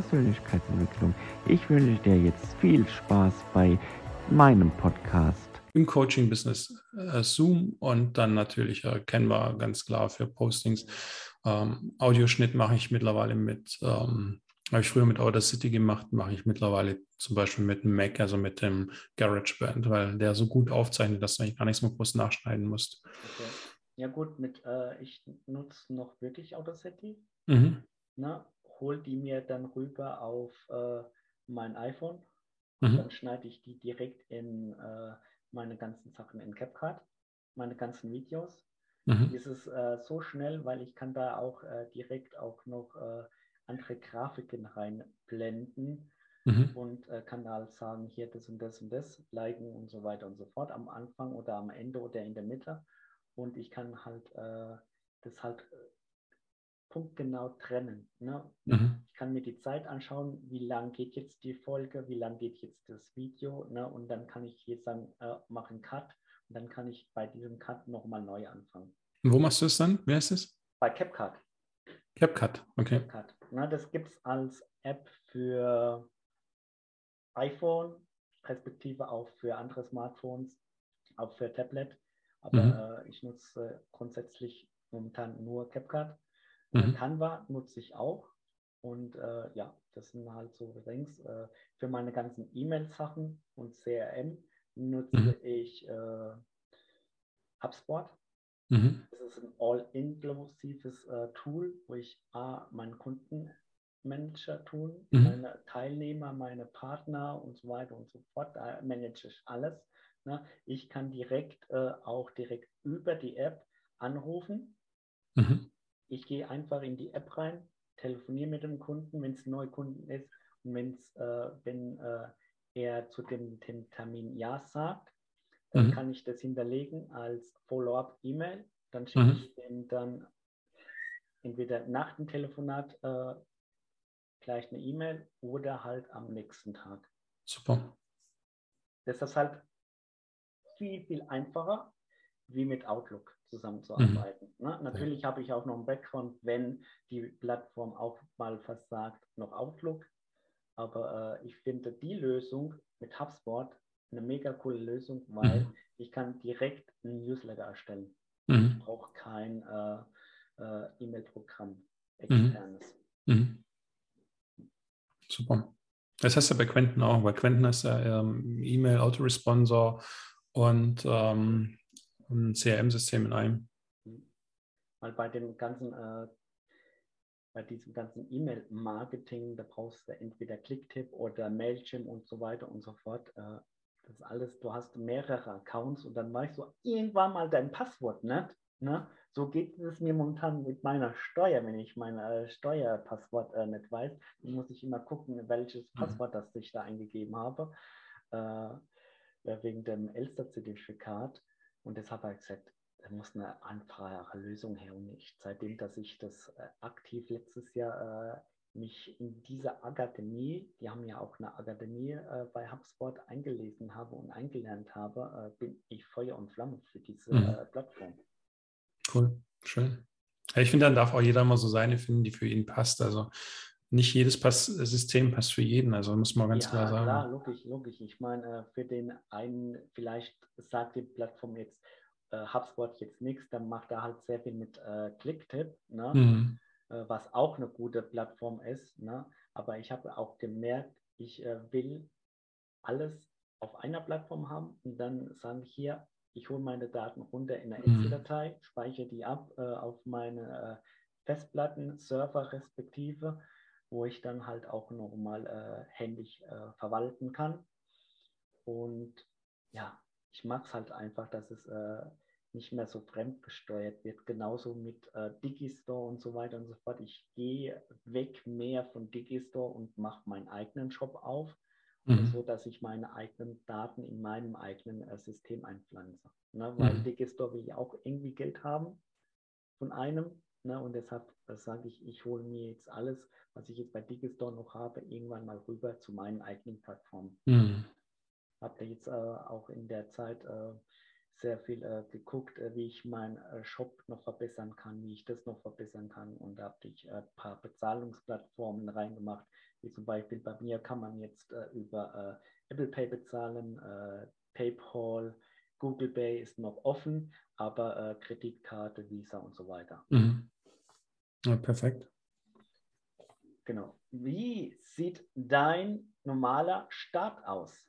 Persönlichkeitsentwicklung. Ich wünsche dir jetzt viel Spaß bei meinem Podcast. Im Coaching-Business äh, Zoom und dann natürlich äh, Canva ganz klar für Postings. Ähm, Audioschnitt mache ich mittlerweile mit, ähm, habe ich früher mit Audacity gemacht, mache ich mittlerweile zum Beispiel mit dem Mac, also mit dem GarageBand, weil der so gut aufzeichnet, dass du eigentlich gar nichts mehr groß nachschneiden musst. Okay. Ja gut, mit äh, ich nutze noch wirklich Audacity. Mhm. Na, hol die mir dann rüber auf äh, mein iPhone. Mhm. Dann schneide ich die direkt in äh, meine ganzen Sachen in CapCut, meine ganzen Videos. Mhm. Das ist äh, so schnell, weil ich kann da auch äh, direkt auch noch äh, andere Grafiken reinblenden mhm. und kann da halt sagen, hier das und das und das, liken und so weiter und so fort am Anfang oder am Ende oder in der Mitte und ich kann halt äh, das halt äh, punktgenau trennen. Ne? Mhm. Ich kann mir die Zeit anschauen, wie lang geht jetzt die Folge, wie lang geht jetzt das Video ne? und dann kann ich hier sagen, äh, mach einen Cut und dann kann ich bei diesem Cut nochmal neu anfangen. Und wo machst du es dann? Wer ist es? Bei CapCut. CapCut, okay. CapCut. Ne? Das gibt es als App für iPhone, respektive auch für andere Smartphones, auch für Tablet. Aber mhm. äh, ich nutze grundsätzlich momentan nur CapCut. Mhm. Canva nutze ich auch. Und äh, ja, das sind halt so Rings. Äh, für meine ganzen E-Mail-Sachen und CRM nutze mhm. ich äh, HubSpot. Mhm. Das ist ein all-inklusives äh, Tool, wo ich A, meinen Kundenmanager tun, mhm. meine Teilnehmer, meine Partner und so weiter und so fort. Da manage ich alles. Ne? Ich kann direkt äh, auch direkt über die App anrufen. Mhm. Ich gehe einfach in die App rein, telefoniere mit dem Kunden, wenn es ein Neukunden ist und wenn's, äh, wenn äh, er zu dem, dem, Termin Ja sagt, dann mhm. kann ich das hinterlegen als Follow-up-E-Mail. Dann schicke mhm. ich dem dann entweder nach dem Telefonat äh, gleich eine E-Mail oder halt am nächsten Tag. Super. Das ist halt viel, viel einfacher, wie mit Outlook zusammenzuarbeiten. Mhm. Ne? Natürlich ja. habe ich auch noch einen Background, wenn die Plattform auch mal versagt, noch Outlook. Aber äh, ich finde die Lösung mit HubSpot eine mega coole Lösung, weil mhm. ich kann direkt einen Newsletter erstellen. Mhm. Ich brauche kein äh, äh, E-Mail-Programm mhm. externes. Mhm. Super. Das heißt ja bei Quentin auch, weil Quentin ist ja ähm, E-Mail-Autoresponsor und ähm, ein CRM-System in einem. Weil bei dem ganzen, äh, bei diesem ganzen E-Mail-Marketing, da brauchst du entweder Clicktip oder Mailchimp und so weiter und so fort. Äh, das ist alles, du hast mehrere Accounts und dann weißt du irgendwann mal dein Passwort nicht. Ne? So geht es mir momentan mit meiner Steuer, wenn ich mein äh, Steuerpasswort äh, nicht weiß. Dann muss ich immer gucken, welches mhm. Passwort das ich da eingegeben habe. Äh, wegen dem Elster-Zertifikat. Und deshalb habe ich gesagt, da muss eine einfache Lösung her. Und ich, seitdem, dass ich das äh, aktiv letztes Jahr äh, mich in dieser Akademie, die haben ja auch eine Akademie äh, bei HubSpot eingelesen habe und eingelernt habe, äh, bin ich Feuer und Flamme für diese mhm. Äh, Plattform. Cool, schön. ich finde, dann darf auch jeder mal so seine finden, die für ihn passt. Also nicht jedes Pass System passt für jeden, also muss man ganz ja, klar sagen. Klar, logisch, logisch. Ich meine, äh, für den einen, vielleicht sagt die Plattform jetzt äh, HubSpot jetzt nichts, dann macht er halt sehr viel mit äh, Clicktip, ne? Mhm. Äh, was auch eine gute Plattform ist. Ne? Aber ich habe auch gemerkt, ich äh, will alles auf einer Plattform haben und dann sagen hier, ich hole meine Daten runter in eine mhm. Excel-Datei, speichere die ab auf meine Festplatten, Server respektive wo ich dann halt auch nochmal äh, händisch äh, verwalten kann. Und ja, ich mag es halt einfach, dass es äh, nicht mehr so fremdgesteuert wird. Genauso mit äh, Digistore und so weiter und so fort. Ich gehe weg mehr von Digistore und mache meinen eigenen Shop auf, mhm. so dass ich meine eigenen Daten in meinem eigenen äh, System einpflanze. Ne? Weil mhm. Digistore will ja auch irgendwie Geld haben von einem. Ne? Und deshalb äh, sage ich, ich hole mir jetzt alles was ich jetzt bei Digistore noch habe, irgendwann mal rüber zu meinen eigenen Plattformen. Mhm. Habe jetzt äh, auch in der Zeit äh, sehr viel äh, geguckt, äh, wie ich meinen äh, Shop noch verbessern kann, wie ich das noch verbessern kann. Und da habe ich ein paar Bezahlungsplattformen reingemacht, wie zum Beispiel bei mir kann man jetzt über Apple Pay bezahlen, PayPal, Google Pay ist noch offen, aber Kreditkarte, Visa und so weiter. Mhm. Ja, perfekt. Genau. Wie sieht dein normaler Start aus?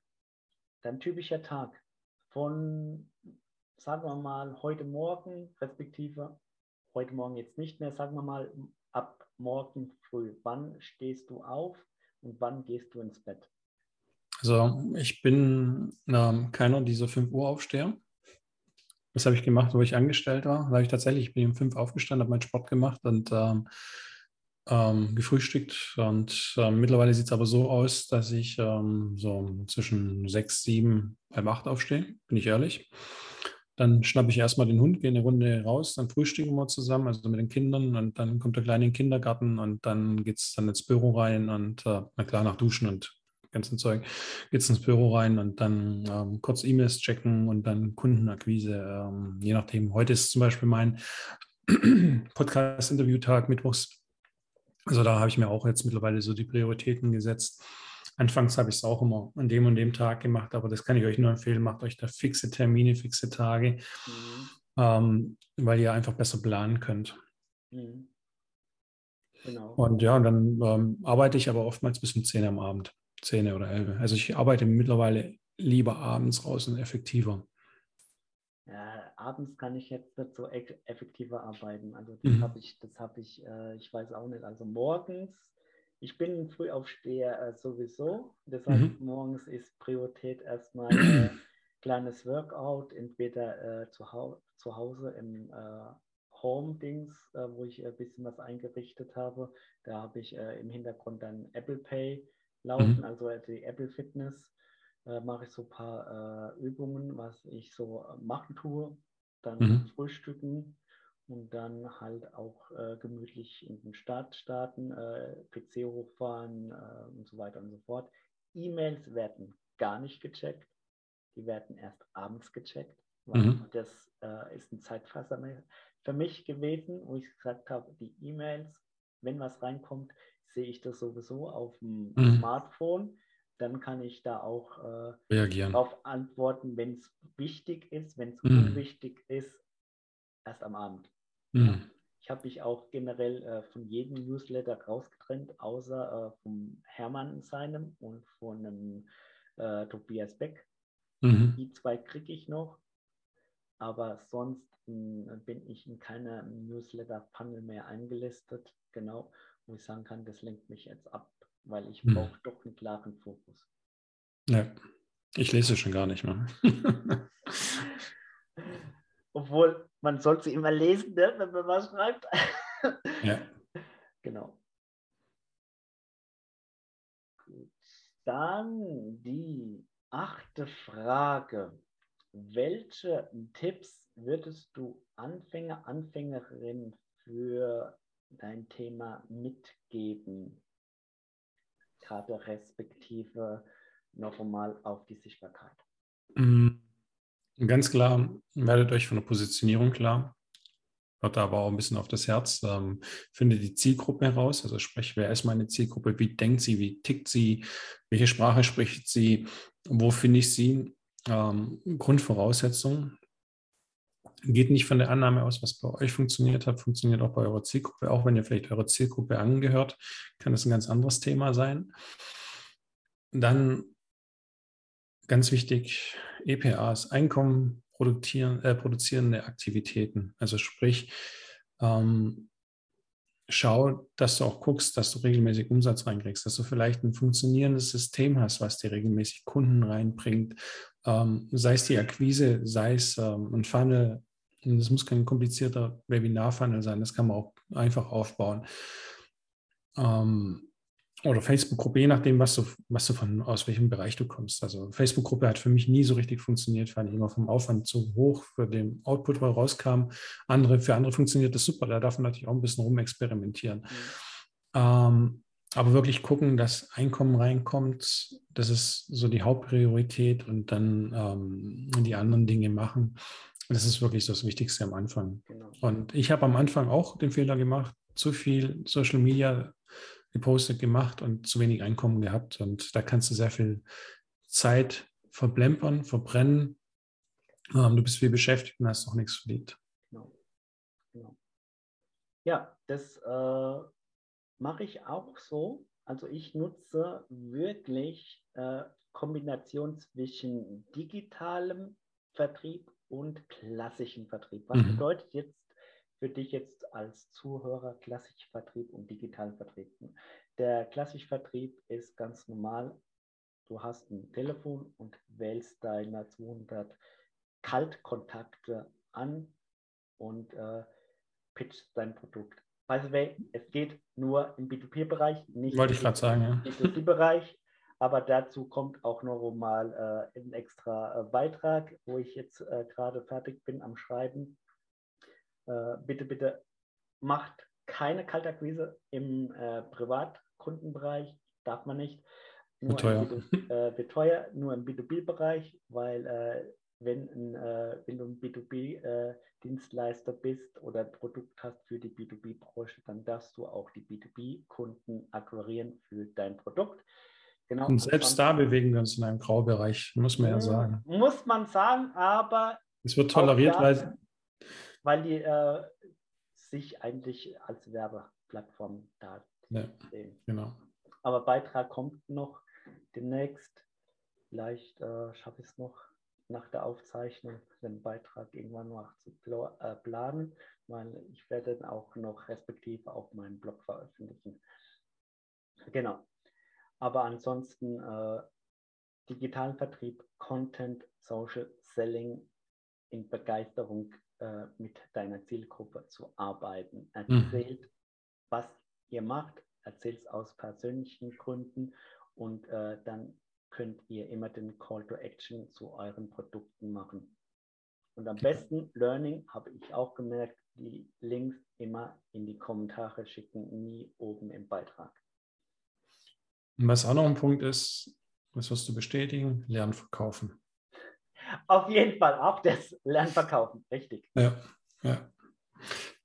Dein typischer Tag von, sagen wir mal, heute Morgen, respektive heute Morgen jetzt nicht mehr, sagen wir mal, ab morgen früh. Wann stehst du auf und wann gehst du ins Bett? Also ich bin ähm, keiner dieser 5 Uhr Aufsteher. Das habe ich gemacht, wo ich angestellt war. Da habe ich tatsächlich, ich bin um 5 aufgestanden, habe meinen Sport gemacht und ähm, ähm, gefrühstückt und ähm, mittlerweile sieht es aber so aus, dass ich ähm, so zwischen sechs, sieben, halb acht aufstehe, bin ich ehrlich. Dann schnappe ich erstmal den Hund, gehe eine Runde raus, dann frühstücken wir zusammen, also mit den Kindern und dann kommt der Kleine in den Kindergarten und dann geht es dann ins Büro rein und äh, na klar, nach Duschen und ganzen Zeug, geht es ins Büro rein und dann ähm, kurz E-Mails checken und dann Kundenakquise, ähm, je nachdem. Heute ist zum Beispiel mein Podcast-Interview-Tag, Mittwochs also da habe ich mir auch jetzt mittlerweile so die Prioritäten gesetzt. Anfangs habe ich es auch immer an dem und dem Tag gemacht, aber das kann ich euch nur empfehlen. Macht euch da fixe Termine, fixe Tage, mhm. ähm, weil ihr einfach besser planen könnt. Mhm. Genau. Und ja, dann ähm, arbeite ich aber oftmals bis um 10 am Abend, 10 oder 11. Also ich arbeite mittlerweile lieber abends raus und effektiver. Ja, abends kann ich jetzt nicht so effektiver arbeiten. Also das mhm. habe ich, das habe ich, äh, ich weiß auch nicht. Also morgens, ich bin ein Frühaufsteher äh, sowieso. Deshalb mhm. morgens ist Priorität erstmal äh, kleines Workout, entweder äh, zu, hau zu Hause im äh, Home-Dings, äh, wo ich ein bisschen was eingerichtet habe. Da habe ich im Hintergrund dann Apple Pay laufen, mhm. also die Apple Fitness äh, mache ich so ein paar äh, Übungen, was ich so äh, machen tue, dann mhm. frühstücken und dann halt auch äh, gemütlich in den Start starten, äh, PC hochfahren äh, und so weiter und so fort. E-Mails werden gar nicht gecheckt, die werden erst abends gecheckt, mhm. das ist ein Zeitfasser für mich gewesen, wo ich gesagt habe, die E-Mails, wenn was reinkommt, sehe ich das sowieso auf dem mhm. Smartphone dann kann ich da auch äh, Reagieren. darauf antworten, wenn es wichtig ist, wenn es mhm. unwichtig ist, erst am Abend. Mhm. Ich habe mich auch generell äh, von jedem Newsletter rausgetrennt, außer äh, vom Hermann seinem und von einem äh, Tobias Beck. Mhm. Die zwei kriege ich noch, aber sonst hm, bin ich in keiner Newsletter-Funnel mehr eingelistet, genau, wo ich sagen kann, das lenkt mich jetzt ab weil ich hm. brauche doch einen klaren Fokus. Ja, ich lese schon gar nicht mehr. Obwohl, man sollte immer lesen, ne, wenn man was schreibt. ja. Genau. Gut. Dann die achte Frage. Welche Tipps würdest du Anfänger, Anfängerinnen für dein Thema mitgeben? Karte respektive nochmal auf die Sichtbarkeit? Mm, ganz klar, werdet euch von der Positionierung klar. Hört da aber auch ein bisschen auf das Herz. Ähm, finde die Zielgruppe heraus. Also sprich, wer ist meine Zielgruppe? Wie denkt sie? Wie tickt sie? Welche Sprache spricht sie? Wo finde ich sie? Ähm, Grundvoraussetzungen geht nicht von der Annahme aus, was bei euch funktioniert hat, funktioniert auch bei eurer Zielgruppe. Auch wenn ihr vielleicht eurer Zielgruppe angehört, kann das ein ganz anderes Thema sein. Dann ganz wichtig, EPAs, Einkommen äh, produzierende Aktivitäten. Also sprich, ähm, schau, dass du auch guckst, dass du regelmäßig Umsatz reinkriegst, dass du vielleicht ein funktionierendes System hast, was dir regelmäßig Kunden reinbringt, ähm, sei es die Akquise, sei es ähm, ein Funnel, das muss kein komplizierter Webinar-Funnel sein, das kann man auch einfach aufbauen. Ähm, oder Facebook-Gruppe, je nachdem, was du, was du von, aus welchem Bereich du kommst. Also Facebook-Gruppe hat für mich nie so richtig funktioniert, fand ich immer vom Aufwand zu hoch für den Output, weil rauskam. Andere, für andere funktioniert das super, da darf man natürlich auch ein bisschen rumexperimentieren. Mhm. Ähm, aber wirklich gucken, dass Einkommen reinkommt. Das ist so die Hauptpriorität und dann ähm, die anderen Dinge machen. Das ist wirklich das Wichtigste am Anfang. Genau. Und ich habe am Anfang auch den Fehler gemacht, zu viel Social Media gepostet gemacht und zu wenig Einkommen gehabt. Und da kannst du sehr viel Zeit verblempern, verbrennen. Ähm, du bist viel beschäftigt und hast noch nichts verdient. Genau. Genau. Ja, das äh, mache ich auch so. Also ich nutze wirklich äh, Kombination zwischen digitalem Vertrieb und klassischem Vertrieb. Was mhm. bedeutet jetzt für dich jetzt als Zuhörer klassischer Vertrieb und digitaler Vertrieb? Der klassische Vertrieb ist ganz normal. Du hast ein Telefon und wählst deine 200 Kaltkontakte an und äh, pitchst dein Produkt. By the way, es geht nur im B2B-Bereich, nicht Wollte im B2C-Bereich. Aber dazu kommt auch noch mal äh, ein extra äh, Beitrag, wo ich jetzt äh, gerade fertig bin am Schreiben. Äh, bitte, bitte macht keine Kaltakquise im äh, Privatkundenbereich, darf man nicht. Nur teuer. Im, teuer, nur im B2B-Bereich, weil äh, wenn, ein, äh, wenn du ein B2B-Dienstleister äh, bist oder ein Produkt hast für die B2B-Branche, dann darfst du auch die B2B-Kunden akquirieren für dein Produkt. Genau. Und selbst da bewegen wir uns in einem Graubereich, muss man ja sagen. Muss man sagen, aber. Es wird toleriert, da, weil. Weil die äh, sich eigentlich als Werbeplattform da ja, Genau. Aber Beitrag kommt noch demnächst. Vielleicht äh, schaffe ich es noch nach der Aufzeichnung den Beitrag irgendwann noch zu äh, planen, weil ich werde dann auch noch respektive auf meinem Blog veröffentlichen. Genau. Aber ansonsten äh, digitalen Vertrieb, Content, Social Selling in Begeisterung äh, mit deiner Zielgruppe zu arbeiten. Erzählt, mhm. was ihr macht, erzählt es aus persönlichen Gründen und äh, dann könnt ihr immer den Call to Action zu euren Produkten machen. Und am besten Learning habe ich auch gemerkt, die Links immer in die Kommentare schicken, nie oben im Beitrag. Und was auch noch ein Punkt ist, das wirst du bestätigen, Lernverkaufen. Auf jeden Fall auch das Lernverkaufen, richtig. Ja, ja.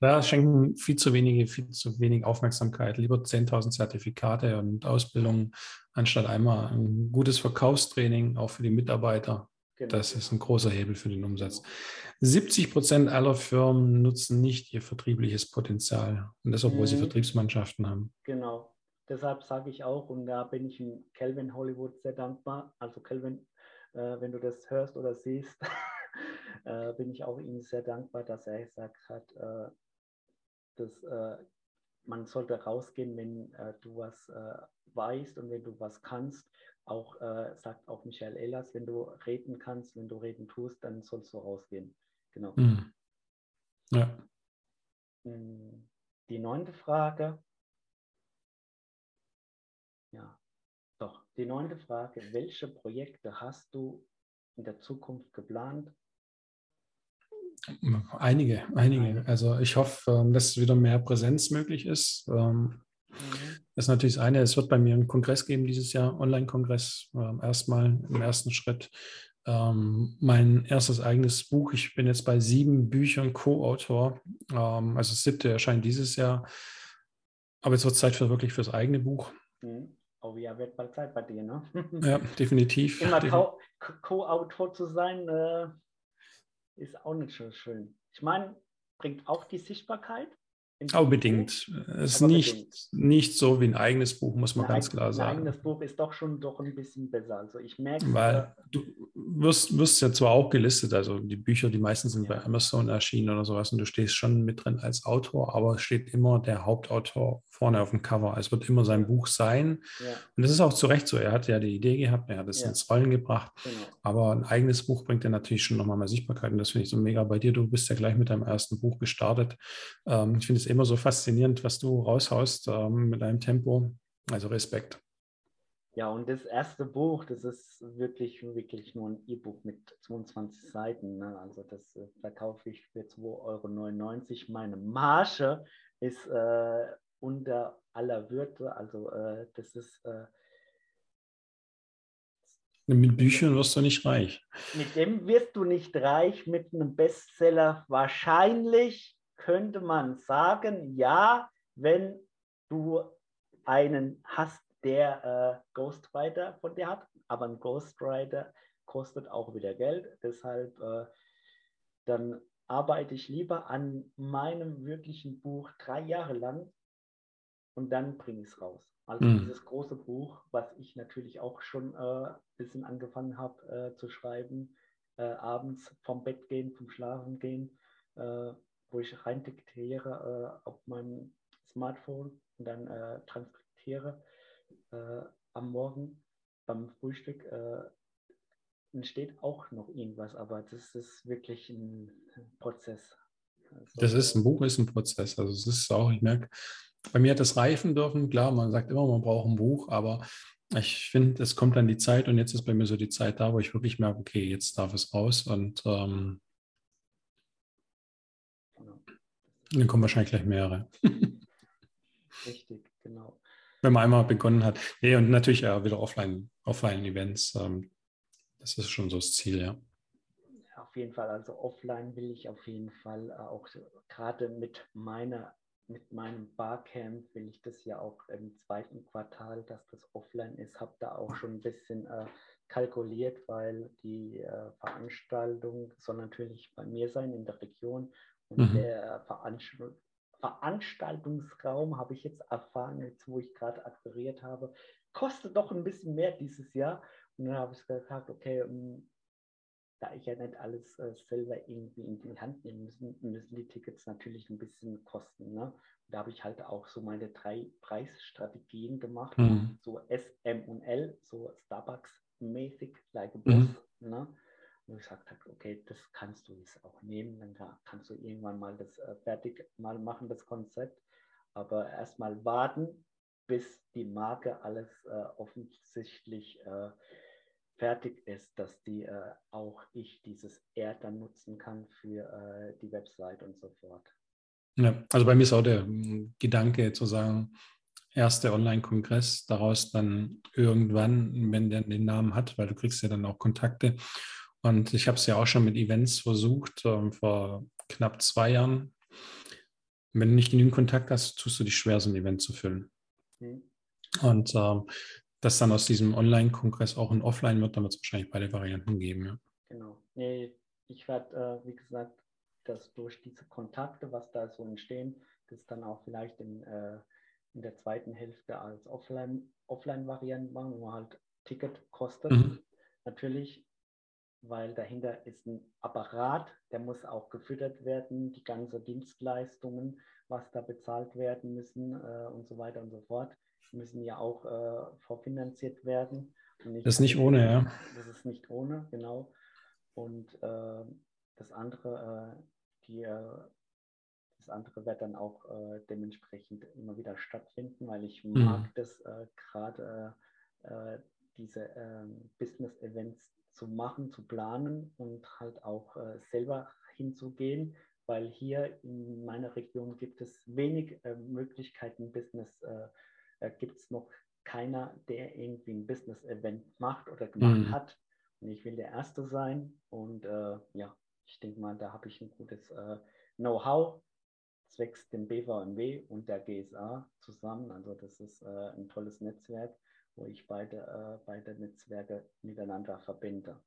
Da schenken viel zu wenige, viel zu wenig Aufmerksamkeit. Lieber 10.000 Zertifikate und Ausbildungen, anstatt einmal ein gutes Verkaufstraining, auch für die Mitarbeiter. Genau. Das ist ein großer Hebel für den Umsatz. 70 Prozent aller Firmen nutzen nicht ihr vertriebliches Potenzial. Und das, obwohl mhm. sie Vertriebsmannschaften haben. Genau. Deshalb sage ich auch, und da bin ich in Kelvin Hollywood sehr dankbar. Also Kelvin, äh, wenn du das hörst oder siehst, äh, bin ich auch ihm sehr dankbar, dass er gesagt hat, äh, dass äh, man sollte rausgehen, wenn äh, du was äh, weißt und wenn du was kannst. Auch sagt auch Michael Ehlers, wenn du reden kannst, wenn du reden tust, dann sollst du rausgehen. Genau. Mhm. Ja. Hm, die neunte Frage, Die neunte Frage, welche Projekte hast du in der Zukunft geplant? Einige, einige. Also ich hoffe, ähm, dass wieder mehr Präsenz möglich ist. Ähm, mhm. Das ist natürlich das eine. Es wird bei mir einen Kongress geben dieses Jahr, Online-Kongress, ähm, erstmal im ersten Schritt. Mein erstes eigenes Buch. Ich bin jetzt bei sieben Büchern Co-Autor. Also das siebte erscheint dieses Jahr. Aber jetzt wird es Zeit für wirklich fürs eigene Buch. Mhm. Oh ja, wird bald Zeit bei dir, ne? Ja, definitiv. Immer Co-Autor zu sein, äh, ist auch nicht so schön. Ich meine, bringt auch die Sichtbarkeit, Unbedingt. Es ist nicht, nicht so wie ein eigenes Buch, muss man ein ganz klar sagen. Ein eigenes Buch ist doch schon doch ein bisschen besser. Also ich merke Weil du wirst, wirst ja zwar auch gelistet, also die Bücher, die meisten sind ja. bei Amazon erschienen oder sowas und du stehst schon mit drin als Autor, aber es steht immer der Hauptautor vorne auf dem Cover. Es wird immer sein Buch sein. Ja. Und das ist auch zu Recht so. Er hat ja die Idee gehabt, er hat es ja. ins Rollen gebracht. Genau. Aber ein eigenes Buch bringt ja natürlich schon nochmal mehr Sichtbarkeit. Und das finde ich so mega bei dir. Du bist ja gleich mit deinem ersten Buch gestartet. Ähm, ich finde es immer so faszinierend, was du raushaust ähm, mit deinem Tempo. Also Respekt. Ja, und das erste Buch, das ist wirklich, wirklich nur ein E-Book mit 22 Seiten. Ne? Also das äh, verkaufe ich für 2,99 Euro. Meine Marge ist äh, unter aller Würde. Also äh, das ist äh, mit Büchern wirst du nicht reich. Mit dem wirst du nicht reich, mit einem Bestseller. Wahrscheinlich könnte man sagen, ja, wenn du einen hast, der äh, Ghostwriter von dir hat, aber ein Ghostwriter kostet auch wieder Geld. Deshalb äh, dann arbeite ich lieber an meinem wirklichen Buch drei Jahre lang und dann bringe ich es raus. Also mhm. dieses große Buch, was ich natürlich auch schon ein äh, bisschen angefangen habe äh, zu schreiben, äh, abends vom Bett gehen, vom Schlafen gehen, äh, wo ich rein diktiere äh, auf meinem Smartphone und dann äh, transkribiere am Morgen beim Frühstück entsteht auch noch irgendwas, aber das ist wirklich ein Prozess. Also, das ist ein Buch, ist ein Prozess. Also es ist auch, ich merke, bei mir hat das reifen dürfen. Klar, man sagt immer, man braucht ein Buch, aber ich finde, es kommt dann die Zeit und jetzt ist bei mir so die Zeit da, wo ich wirklich merke, okay, jetzt darf es raus und ähm, dann kommen wahrscheinlich gleich mehrere. Richtig, genau. Wenn man einmal begonnen hat. Nee, und natürlich ja, wieder Offline, Offline-Events. Ähm, das ist schon so das Ziel, ja. Auf jeden Fall, also offline will ich auf jeden Fall äh, auch gerade mit meiner mit meinem Barcamp will ich das ja auch im zweiten Quartal, dass das offline ist, habe da auch schon ein bisschen äh, kalkuliert, weil die äh, Veranstaltung soll natürlich bei mir sein in der Region und mhm. der Veranst Veranstaltungsraum habe ich jetzt erfahren, jetzt wo ich gerade akquiriert habe, kostet doch ein bisschen mehr dieses Jahr. Und dann habe ich gesagt, okay, ähm, da ich ja nicht alles äh, selber irgendwie in die Hand nehmen müssen, müssen die Tickets natürlich ein bisschen kosten. Ne? da habe ich halt auch so meine drei Preisstrategien gemacht, mhm. so S, M und L, so Starbucks-mäßig, like a boss. Mhm. Ne? Und ich gesagt habe, okay, das kannst du jetzt auch nehmen, dann kannst du irgendwann mal das äh, fertig mal machen, das Konzept. Aber erstmal warten, bis die Marke alles äh, offensichtlich äh, fertig ist, dass die äh, auch ich dieses R dann nutzen kann für äh, die Website und so fort. Ja, also bei mir ist auch der hm, Gedanke zu sagen, erster Online-Kongress, daraus dann irgendwann, wenn der den Namen hat, weil du kriegst ja dann auch Kontakte. Und ich habe es ja auch schon mit Events versucht, äh, vor knapp zwei Jahren. Wenn du nicht genügend Kontakt hast, tust du dich schwer, so ein Event zu füllen. Mhm. Und äh, dass dann aus diesem Online-Kongress auch ein Offline wird, dann wird es wahrscheinlich beide Varianten geben. Ja. Genau. Nee, ich werde, äh, wie gesagt, dass durch diese Kontakte, was da so entstehen, das dann auch vielleicht in, äh, in der zweiten Hälfte als Offline, Offline-Variante machen, wo halt Ticket kostet. Mhm. Natürlich, weil dahinter ist ein Apparat, der muss auch gefüttert werden, die ganzen Dienstleistungen, was da bezahlt werden müssen äh, und so weiter und so fort müssen ja auch äh, vorfinanziert werden. das ist nicht ohne, ja. Das ist nicht ohne, genau. Und äh, das andere, äh, die, äh, das andere wird dann auch äh, dementsprechend immer wieder stattfinden, weil ich mhm. mag das äh, gerade diese ähm, Business-Events zu machen, zu planen und halt auch selber hinzugehen, weil hier in meiner Region gibt es wenig Möglichkeiten, Business äh, gibt es noch keiner, der irgendwie ein Business-Event macht oder gemacht mhm. hat. Und ich will der Erste sein. Und äh, ja, ich denke mal, da habe ich ein gutes äh, Know-how zwecks dem BVMW und der GSA zusammen. Also das ist äh, ein tolles Netzwerk, wo ich beide, äh, beide Netzwerke miteinander verbinde.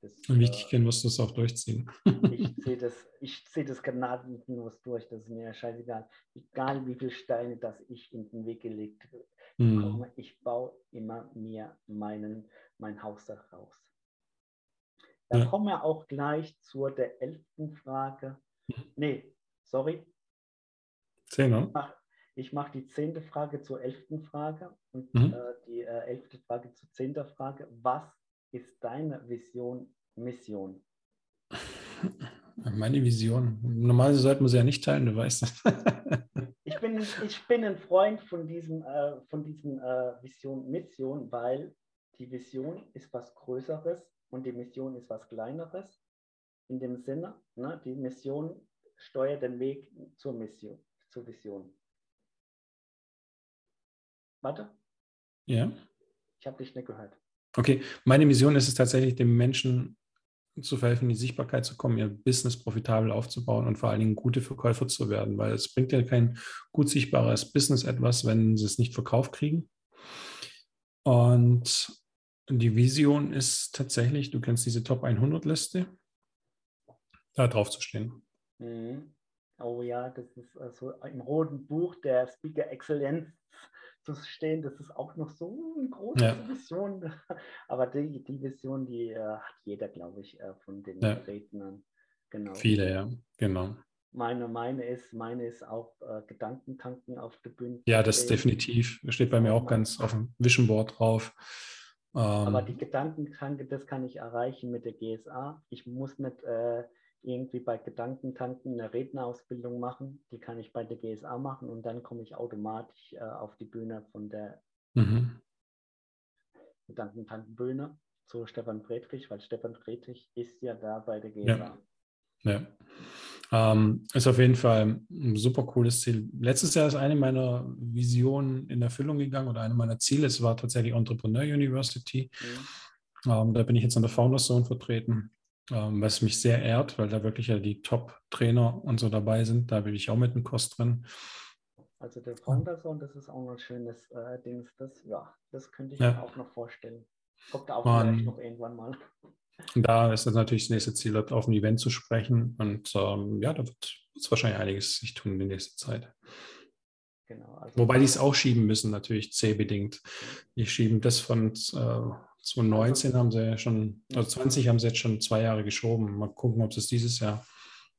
Das, und wichtig äh, musst du es auch durchziehen. ich sehe das, ich sehe das gnadenlos durch, das ist mir scheißegal. Egal wie viele Steine das ich in den Weg gelegt bekomme, hm. ich baue immer mir meinen, mein Haus daraus. Dann ja. kommen wir auch gleich zur der elften Frage. Nee, sorry. Zehner. Ich mache mach die zehnte Frage zur elften Frage und mhm. äh, die äh, elfte Frage zur zehnten Frage. Was ist deine Vision, Mission? Meine Vision. Normalerweise sollte man sie ja nicht teilen, du weißt das. ich, bin, ich bin ein Freund von diesem, äh, von diesem äh, Vision, Mission, weil die Vision ist was Größeres und die Mission ist was Kleineres. In dem Sinne, ne, die Mission steuert den Weg zur Mission, zur Vision. Warte. Ja. Ich habe dich nicht gehört. Okay, meine Mission ist es tatsächlich, dem Menschen zu verhelfen, in die Sichtbarkeit zu kommen, ihr Business profitabel aufzubauen und vor allen Dingen gute Verkäufer zu werden, weil es bringt ja kein gut sichtbares Business etwas, wenn sie es nicht verkauft kriegen. Und die Vision ist tatsächlich, du kennst diese Top 100 Liste, da drauf zu stehen. Mhm. Oh ja, das ist äh, so im roten Buch der Speaker Excellence zu stehen, das ist auch noch so eine große ja. Vision. Aber die, die Vision, die äh, hat jeder, glaube ich, äh, von den ja. Rednern. Genau. Viele, ja, genau. Meine, meine ist, meine ist auch äh, Gedankentanken auf der Bühne. Ja, das definitiv. Steht bei mir auch ganz auf dem Vision Board drauf. Ähm, Aber die Gedankentanke, das kann ich erreichen mit der GSA. Ich muss nicht äh, irgendwie bei Gedankentanken eine Rednerausbildung machen. Die kann ich bei der GSA machen und dann komme ich automatisch äh, auf die Bühne von der mhm. Gedankentankenbühne zu Stefan Friedrich, weil Stefan Friedrich ist ja da bei der GSA. Ja. ja. Ähm, ist auf jeden Fall ein super cooles Ziel. Letztes Jahr ist eine meiner Visionen in Erfüllung gegangen oder eine meiner Ziele. Es war tatsächlich Entrepreneur University. Mhm. Ähm, da bin ich jetzt an der Founders Zone vertreten was mich sehr ehrt, weil da wirklich ja die Top-Trainer und so dabei sind. Da bin ich auch mit dem Kurs drin. Also der Founderzone, das ist auch ein schönes äh, Ding. Das, ja, das könnte ich ja. mir auch noch vorstellen. Kommt auch Man, vielleicht noch irgendwann mal. Da ist das natürlich das nächste Ziel, auf dem Event zu sprechen. Und ähm, ja, da wird es wahrscheinlich einiges sich tun in der nächsten Zeit. Genau, also Wobei die es auch schieben müssen, natürlich C-bedingt. Die schieben das von äh, 2019 also, haben sie ja schon, also 20 haben sie jetzt schon zwei Jahre geschoben. Mal gucken, ob sie es dieses Jahr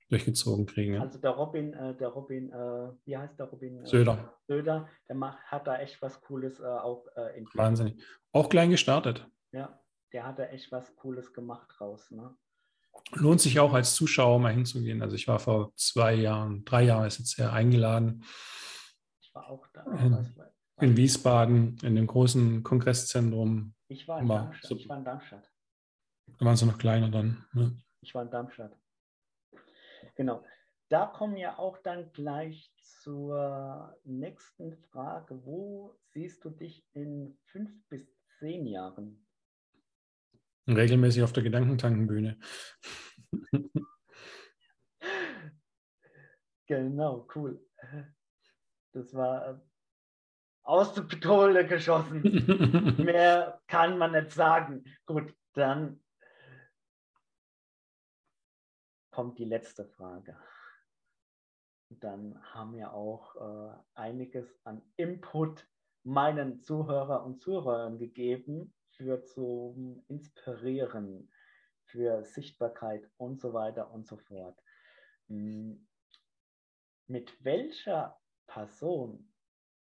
durchgezogen kriegen. Also der Robin, äh, der Robin, äh, wie heißt der Robin? Äh, Söder. Söder, der macht, hat da echt was Cooles äh, auch äh, entwickelt. Wahnsinnig. Auch klein gestartet. Ja, der hat da echt was Cooles gemacht draus. Ne? Lohnt sich auch als Zuschauer mal hinzugehen. Also ich war vor zwei Jahren, drei Jahren ist jetzt ja eingeladen. Ich war auch da. In, in Wiesbaden, in dem großen Kongresszentrum ich war in, war, Darmstadt. So, ich war in Darmstadt. Da waren sie noch kleiner dann. Ne? Ich war in Darmstadt. Genau. Da kommen wir auch dann gleich zur nächsten Frage. Wo siehst du dich in fünf bis zehn Jahren? Regelmäßig auf der Gedankentankenbühne. genau, cool. Das war äh, aus der Pistole geschossen. Mehr kann man nicht sagen. Gut, dann kommt die letzte Frage. Dann haben wir auch äh, einiges an Input meinen Zuhörer und Zuhörern gegeben für zum Inspirieren, für Sichtbarkeit und so weiter und so fort. Hm, mit welcher Person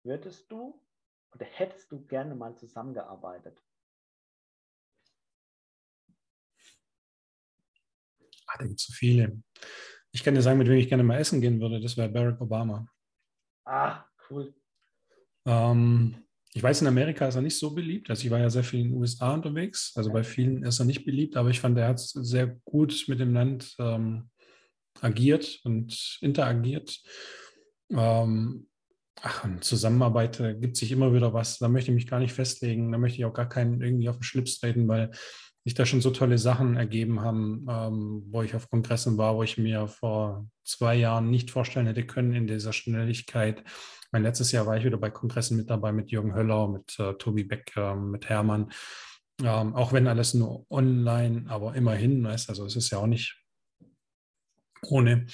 würdest du oder hättest du gerne mal zusammengearbeitet? Ach, da gibt es so viele. Ich kann dir sagen, mit wem ich gerne mal essen gehen würde. Das wäre Barack Obama. Ah, cool. Ähm, ich weiß, in Amerika ist er nicht so beliebt. Also ich war ja sehr viel in den USA unterwegs. Also bei vielen ist er nicht beliebt, aber ich fand, er hat sehr gut mit dem Land ähm, agiert und interagiert. Ähm, Ach, und Zusammenarbeit äh, gibt sich immer wieder was. Da möchte ich mich gar nicht festlegen. Da möchte ich auch gar keinen irgendwie auf den Schlips treten, weil sich da schon so tolle Sachen ergeben haben, ähm, wo ich auf Kongressen war, wo ich mir vor zwei Jahren nicht vorstellen hätte können in dieser Schnelligkeit. Mein letztes Jahr war ich wieder bei Kongressen mit dabei mit Jürgen Höller, mit äh, Tobi Becker, mit Hermann. Ähm, auch wenn alles nur online, aber immerhin, weißt, also es ist ja auch nicht ohne.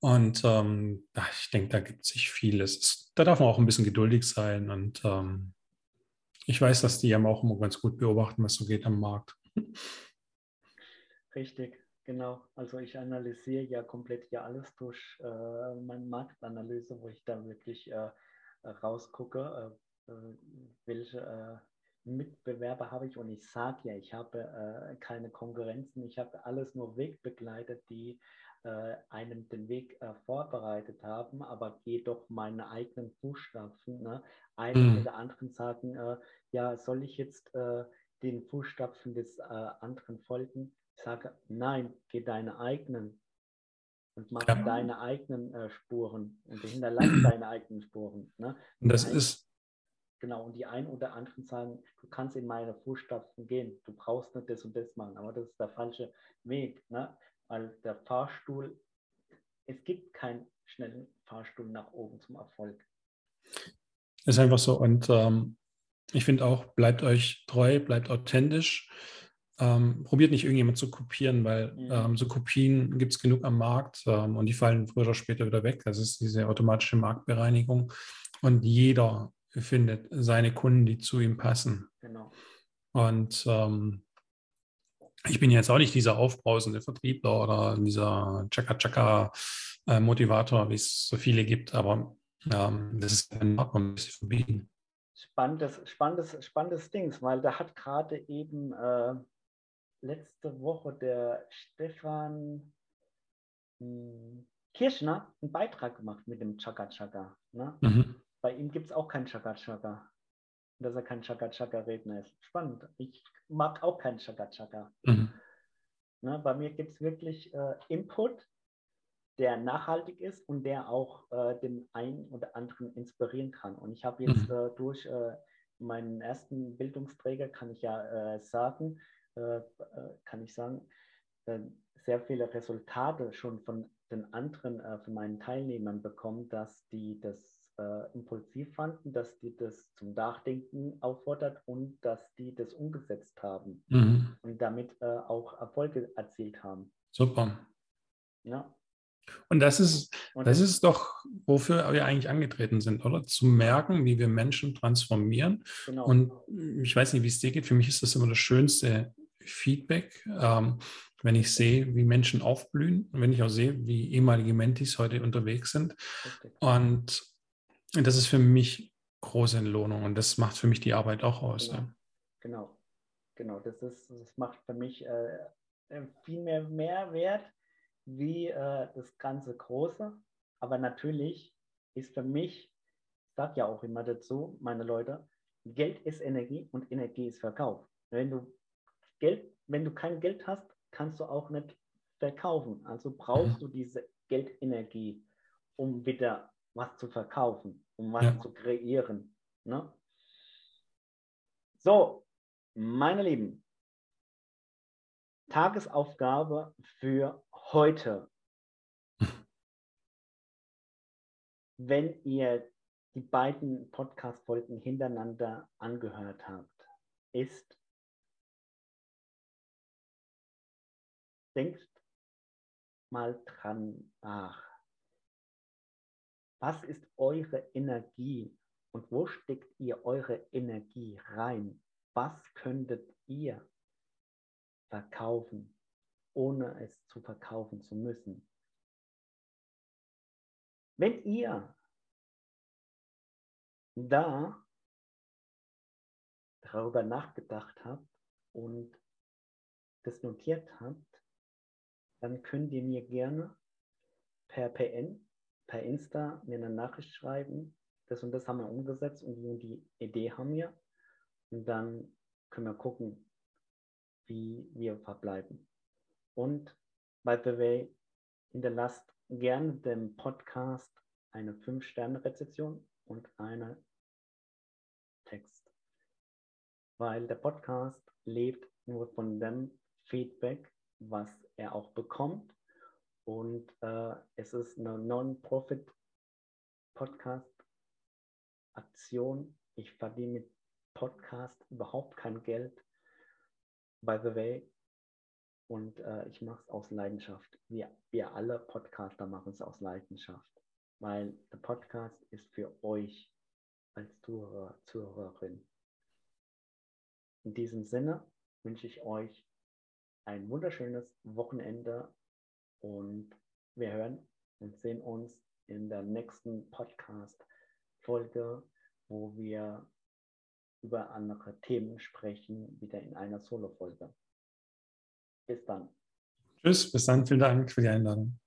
Und ähm, ich denke, da gibt sich vieles. Da darf man auch ein bisschen geduldig sein. Und ähm, ich weiß, dass die ja auch immer ganz gut beobachten, was so geht am Markt. Richtig, genau. Also ich analysiere ja komplett ja alles durch äh, meine Marktanalyse, wo ich da wirklich äh, rausgucke, äh, äh welche äh, Mitbewerber habe ich und ich sage ja, ich habe äh, keine Konkurrenzen, ich habe alles nur Wegbegleiter, die äh, einem den Weg äh, vorbereitet haben, aber gehe doch meine eigenen Fußstapfen. Ne? Einige mhm. oder anderen sagen, äh, ja, soll ich jetzt äh, den Fußstapfen des äh, anderen folgen? Ich sage, nein, geh deine eigenen und mach ja. deine eigenen äh, Spuren und hinterlass deine eigenen Spuren. Ne? Und das ist Genau, und die einen oder anderen sagen, du kannst in meine Fußstapfen gehen, du brauchst nicht das und das machen, aber das ist der falsche Weg, ne? Weil der Fahrstuhl, es gibt keinen schnellen Fahrstuhl nach oben zum Erfolg. Ist einfach so und ähm, ich finde auch, bleibt euch treu, bleibt authentisch. Ähm, probiert nicht irgendjemand zu kopieren, weil mhm. ähm, so Kopien gibt es genug am Markt ähm, und die fallen früher oder später wieder weg. Das ist diese automatische Marktbereinigung. Und jeder findet seine Kunden, die zu ihm passen. Genau. Und ähm, ich bin jetzt auch nicht dieser aufbrausende Vertriebler oder dieser Chaka-Chaka-Motivator, wie es so viele gibt, aber ähm, das ist ein Markt, man muss verbieten. Spannendes, spannendes, spannendes Ding, weil da hat gerade eben äh, letzte Woche der Stefan hm, Kirschner einen Beitrag gemacht mit dem Chaka Chaka. Ne? Mhm. Bei ihm gibt es auch keinen Chaka Chaka. Dass er kein Chaka Chaka Redner ist. Spannend. Ich mag auch keinen Chaka Chaka. Mhm. Ne, bei mir gibt es wirklich äh, Input, der nachhaltig ist und der auch äh, den einen oder anderen inspirieren kann. Und ich habe jetzt mhm. äh, durch äh, meinen ersten Bildungsträger, kann ich ja äh, sagen, äh, kann ich sagen, sehr viele Resultate schon von den anderen, von meinen Teilnehmern bekommen, dass die das impulsiv fanden, dass die das zum Nachdenken auffordert und dass die das umgesetzt haben mhm. und damit auch Erfolge erzielt haben. Super. Ja. Und das ist, das ist doch, wofür wir eigentlich angetreten sind, oder? Zu merken, wie wir Menschen transformieren. Genau. Und ich weiß nicht, wie es dir geht. Für mich ist das immer das schönste Feedback, ähm, wenn ich sehe, wie Menschen aufblühen und wenn ich auch sehe, wie ehemalige Mentis heute unterwegs sind. Okay. Und das ist für mich große Entlohnung und das macht für mich die Arbeit auch aus. Genau, ja. genau. genau. Das, ist, das macht für mich äh, viel mehr Mehrwert wie äh, das ganze Große. Aber natürlich ist für mich, ich sage ja auch immer dazu, meine Leute, Geld ist Energie und Energie ist Verkauf. Wenn du Geld, wenn du kein Geld hast, kannst du auch nicht verkaufen. Also brauchst mhm. du diese Geldenergie, um wieder was zu verkaufen, um was ja. zu kreieren. Ne? So, meine Lieben, Tagesaufgabe für heute, wenn ihr die beiden Podcast-Folgen hintereinander angehört habt, ist, denkt mal dran nach. Was ist eure Energie und wo steckt ihr eure Energie rein? Was könntet ihr verkaufen? ohne es zu verkaufen zu müssen. Wenn ihr da darüber nachgedacht habt und das notiert habt, dann könnt ihr mir gerne per PN, per Insta mir eine Nachricht schreiben. Das und das haben wir umgesetzt und die und die Idee haben wir. Und dann können wir gucken, wie wir verbleiben. Und by the way, hinterlasst gerne dem Podcast eine 5-Sterne-Rezession und eine Text. Weil der Podcast lebt nur von dem Feedback, was er auch bekommt. Und äh, es ist eine Non-Profit-Podcast-Aktion. Ich verdiene mit Podcast überhaupt kein Geld. By the way, und äh, ich mache es aus Leidenschaft. Wir, wir alle Podcaster machen es aus Leidenschaft. Weil der Podcast ist für euch als Zuhörer, Zuhörerin. In diesem Sinne wünsche ich euch ein wunderschönes Wochenende und wir hören und sehen uns in der nächsten Podcast-Folge, wo wir über andere Themen sprechen, wieder in einer Solo-Folge. Bis dann. Tschüss, bis dann. Vielen Dank für die Einladung.